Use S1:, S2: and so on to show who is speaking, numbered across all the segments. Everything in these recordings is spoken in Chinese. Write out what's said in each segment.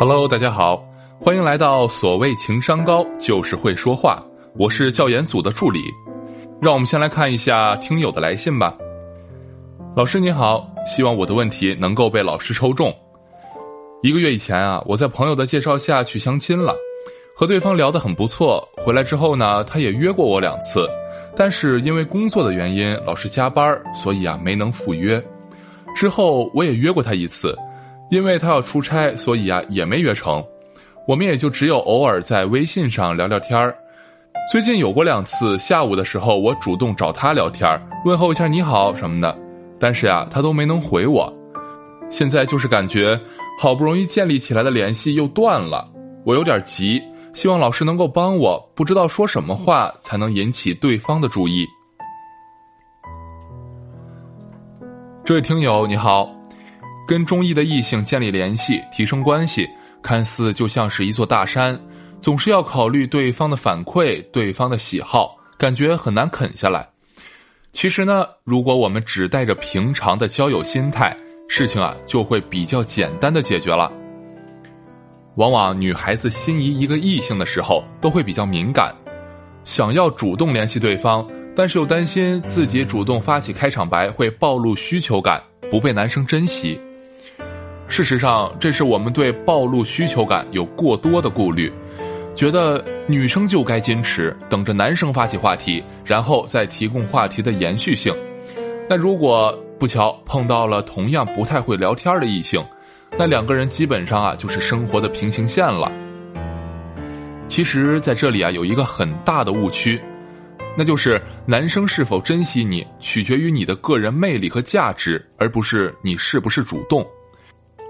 S1: Hello，大家好，欢迎来到所谓情商高就是会说话，我是教研组的助理。让我们先来看一下听友的来信吧。老师你好，希望我的问题能够被老师抽中。一个月以前啊，我在朋友的介绍下去相亲了，和对方聊得很不错。回来之后呢，他也约过我两次，但是因为工作的原因老是加班，所以啊没能赴约。之后我也约过他一次。因为他要出差，所以啊也没约成，我们也就只有偶尔在微信上聊聊天儿。最近有过两次下午的时候，我主动找他聊天儿，问候一下你好什么的，但是呀他都没能回我。现在就是感觉好不容易建立起来的联系又断了，我有点急，希望老师能够帮我，不知道说什么话才能引起对方的注意。这位听友你好。跟中意的异性建立联系、提升关系，看似就像是一座大山，总是要考虑对方的反馈、对方的喜好，感觉很难啃下来。其实呢，如果我们只带着平常的交友心态，事情啊就会比较简单的解决了。往往女孩子心仪一个异性的时候，都会比较敏感，想要主动联系对方，但是又担心自己主动发起开场白会暴露需求感，不被男生珍惜。事实上，这是我们对暴露需求感有过多的顾虑，觉得女生就该矜持，等着男生发起话题，然后再提供话题的延续性。那如果不巧碰到了同样不太会聊天的异性，那两个人基本上啊就是生活的平行线了。其实，在这里啊有一个很大的误区，那就是男生是否珍惜你，取决于你的个人魅力和价值，而不是你是不是主动。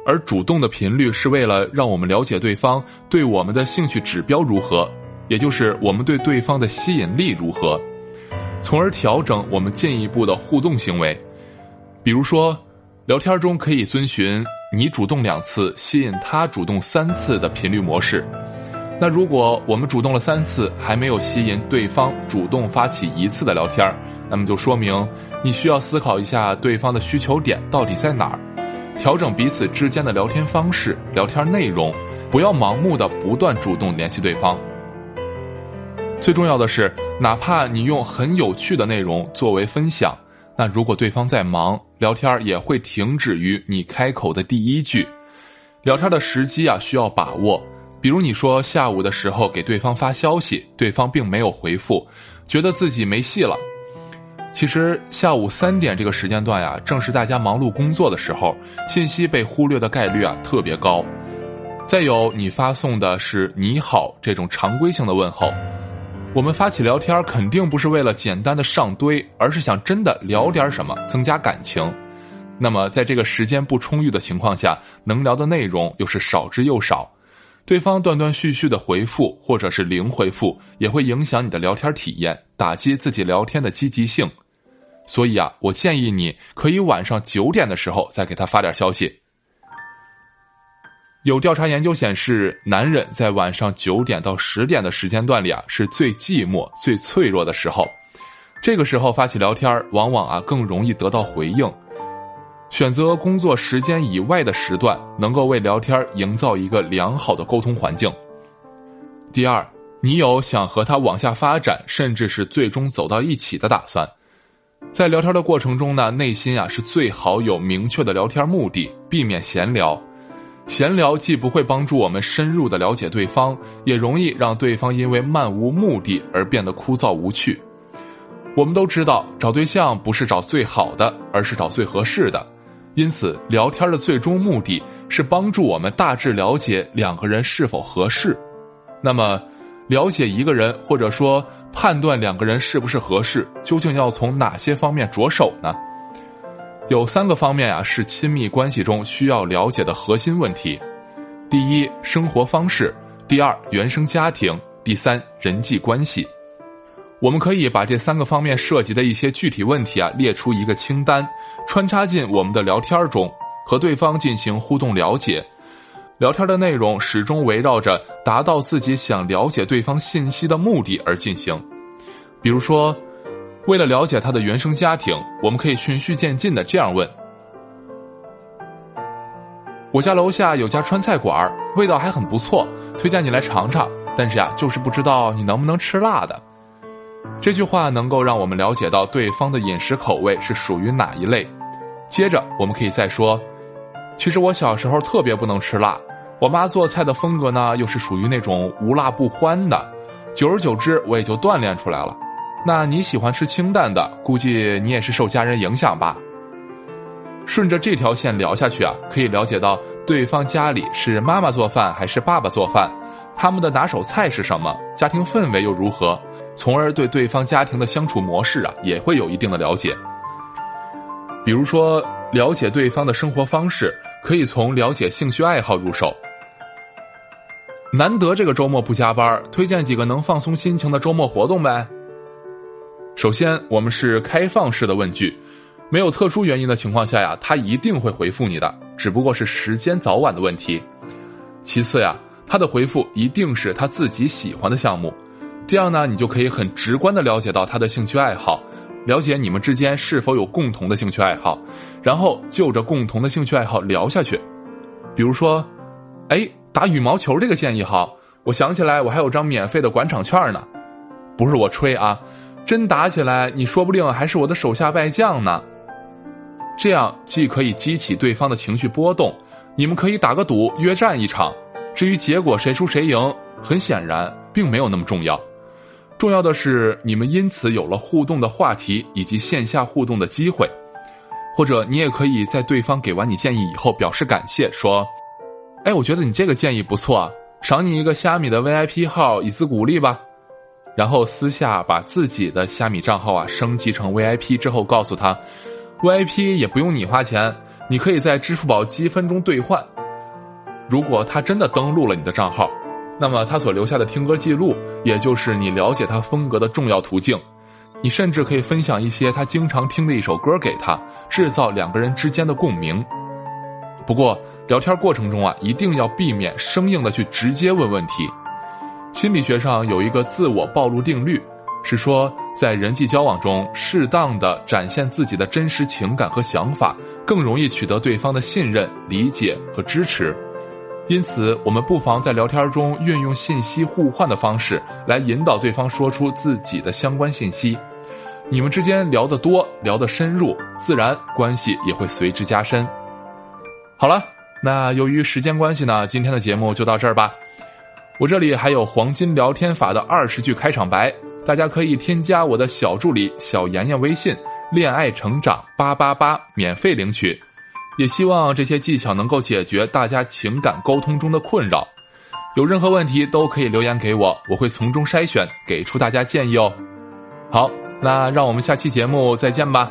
S1: 而主动的频率是为了让我们了解对方对我们的兴趣指标如何，也就是我们对对方的吸引力如何，从而调整我们进一步的互动行为。比如说，聊天中可以遵循你主动两次吸引他主动三次的频率模式。那如果我们主动了三次还没有吸引对方主动发起一次的聊天，那么就说明你需要思考一下对方的需求点到底在哪儿。调整彼此之间的聊天方式、聊天内容，不要盲目的不断主动联系对方。最重要的是，哪怕你用很有趣的内容作为分享，那如果对方在忙，聊天也会停止于你开口的第一句。聊天的时机啊，需要把握。比如你说下午的时候给对方发消息，对方并没有回复，觉得自己没戏了。其实下午三点这个时间段呀，正是大家忙碌工作的时候，信息被忽略的概率啊特别高。再有，你发送的是“你好”这种常规性的问候，我们发起聊天肯定不是为了简单的上堆，而是想真的聊点什么，增加感情。那么，在这个时间不充裕的情况下，能聊的内容又是少之又少，对方断断续续的回复或者是零回复，也会影响你的聊天体验，打击自己聊天的积极性。所以啊，我建议你可以晚上九点的时候再给他发点消息。有调查研究显示，男人在晚上九点到十点的时间段里啊，是最寂寞、最脆弱的时候。这个时候发起聊天，往往啊更容易得到回应。选择工作时间以外的时段，能够为聊天营造一个良好的沟通环境。第二，你有想和他往下发展，甚至是最终走到一起的打算。在聊天的过程中呢，内心啊是最好有明确的聊天目的，避免闲聊。闲聊既不会帮助我们深入的了解对方，也容易让对方因为漫无目的而变得枯燥无趣。我们都知道，找对象不是找最好的，而是找最合适的。因此，聊天的最终目的是帮助我们大致了解两个人是否合适。那么，了解一个人，或者说。判断两个人是不是合适，究竟要从哪些方面着手呢？有三个方面啊，是亲密关系中需要了解的核心问题：第一，生活方式；第二，原生家庭；第三，人际关系。我们可以把这三个方面涉及的一些具体问题啊，列出一个清单，穿插进我们的聊天中，和对方进行互动了解。聊天的内容始终围绕着达到自己想了解对方信息的目的而进行，比如说，为了了解他的原生家庭，我们可以循序渐进的这样问：我家楼下有家川菜馆，味道还很不错，推荐你来尝尝。但是呀，就是不知道你能不能吃辣的。这句话能够让我们了解到对方的饮食口味是属于哪一类。接着，我们可以再说，其实我小时候特别不能吃辣，我妈做菜的风格呢又是属于那种无辣不欢的，久而久之我也就锻炼出来了。那你喜欢吃清淡的，估计你也是受家人影响吧。顺着这条线聊下去啊，可以了解到对方家里是妈妈做饭还是爸爸做饭，他们的拿手菜是什么，家庭氛围又如何，从而对对方家庭的相处模式啊也会有一定的了解。比如说，了解对方的生活方式，可以从了解兴趣爱好入手。难得这个周末不加班，推荐几个能放松心情的周末活动呗。首先，我们是开放式的问句。没有特殊原因的情况下呀，他一定会回复你的，只不过是时间早晚的问题。其次呀，他的回复一定是他自己喜欢的项目，这样呢，你就可以很直观的了解到他的兴趣爱好，了解你们之间是否有共同的兴趣爱好，然后就着共同的兴趣爱好聊下去。比如说，哎，打羽毛球这个建议好，我想起来我还有张免费的馆场券呢，不是我吹啊，真打起来，你说不定还是我的手下败将呢。这样既可以激起对方的情绪波动，你们可以打个赌约战一场。至于结果谁输谁赢，很显然并没有那么重要。重要的是你们因此有了互动的话题以及线下互动的机会。或者你也可以在对方给完你建议以后表示感谢，说：“哎，我觉得你这个建议不错，赏你一个虾米的 VIP 号以资鼓励吧。”然后私下把自己的虾米账号啊升级成 VIP 之后，告诉他。VIP 也不用你花钱，你可以在支付宝积分中兑换。如果他真的登录了你的账号，那么他所留下的听歌记录，也就是你了解他风格的重要途径。你甚至可以分享一些他经常听的一首歌给他，制造两个人之间的共鸣。不过，聊天过程中啊，一定要避免生硬的去直接问问题。心理学上有一个自我暴露定律。是说，在人际交往中，适当的展现自己的真实情感和想法，更容易取得对方的信任、理解和支持。因此，我们不妨在聊天中运用信息互换的方式，来引导对方说出自己的相关信息。你们之间聊得多，聊得深入，自然关系也会随之加深。好了，那由于时间关系呢，今天的节目就到这儿吧。我这里还有黄金聊天法的二十句开场白。大家可以添加我的小助理小妍妍微信“恋爱成长八八八”免费领取，也希望这些技巧能够解决大家情感沟通中的困扰。有任何问题都可以留言给我，我会从中筛选给出大家建议哦。好，那让我们下期节目再见吧。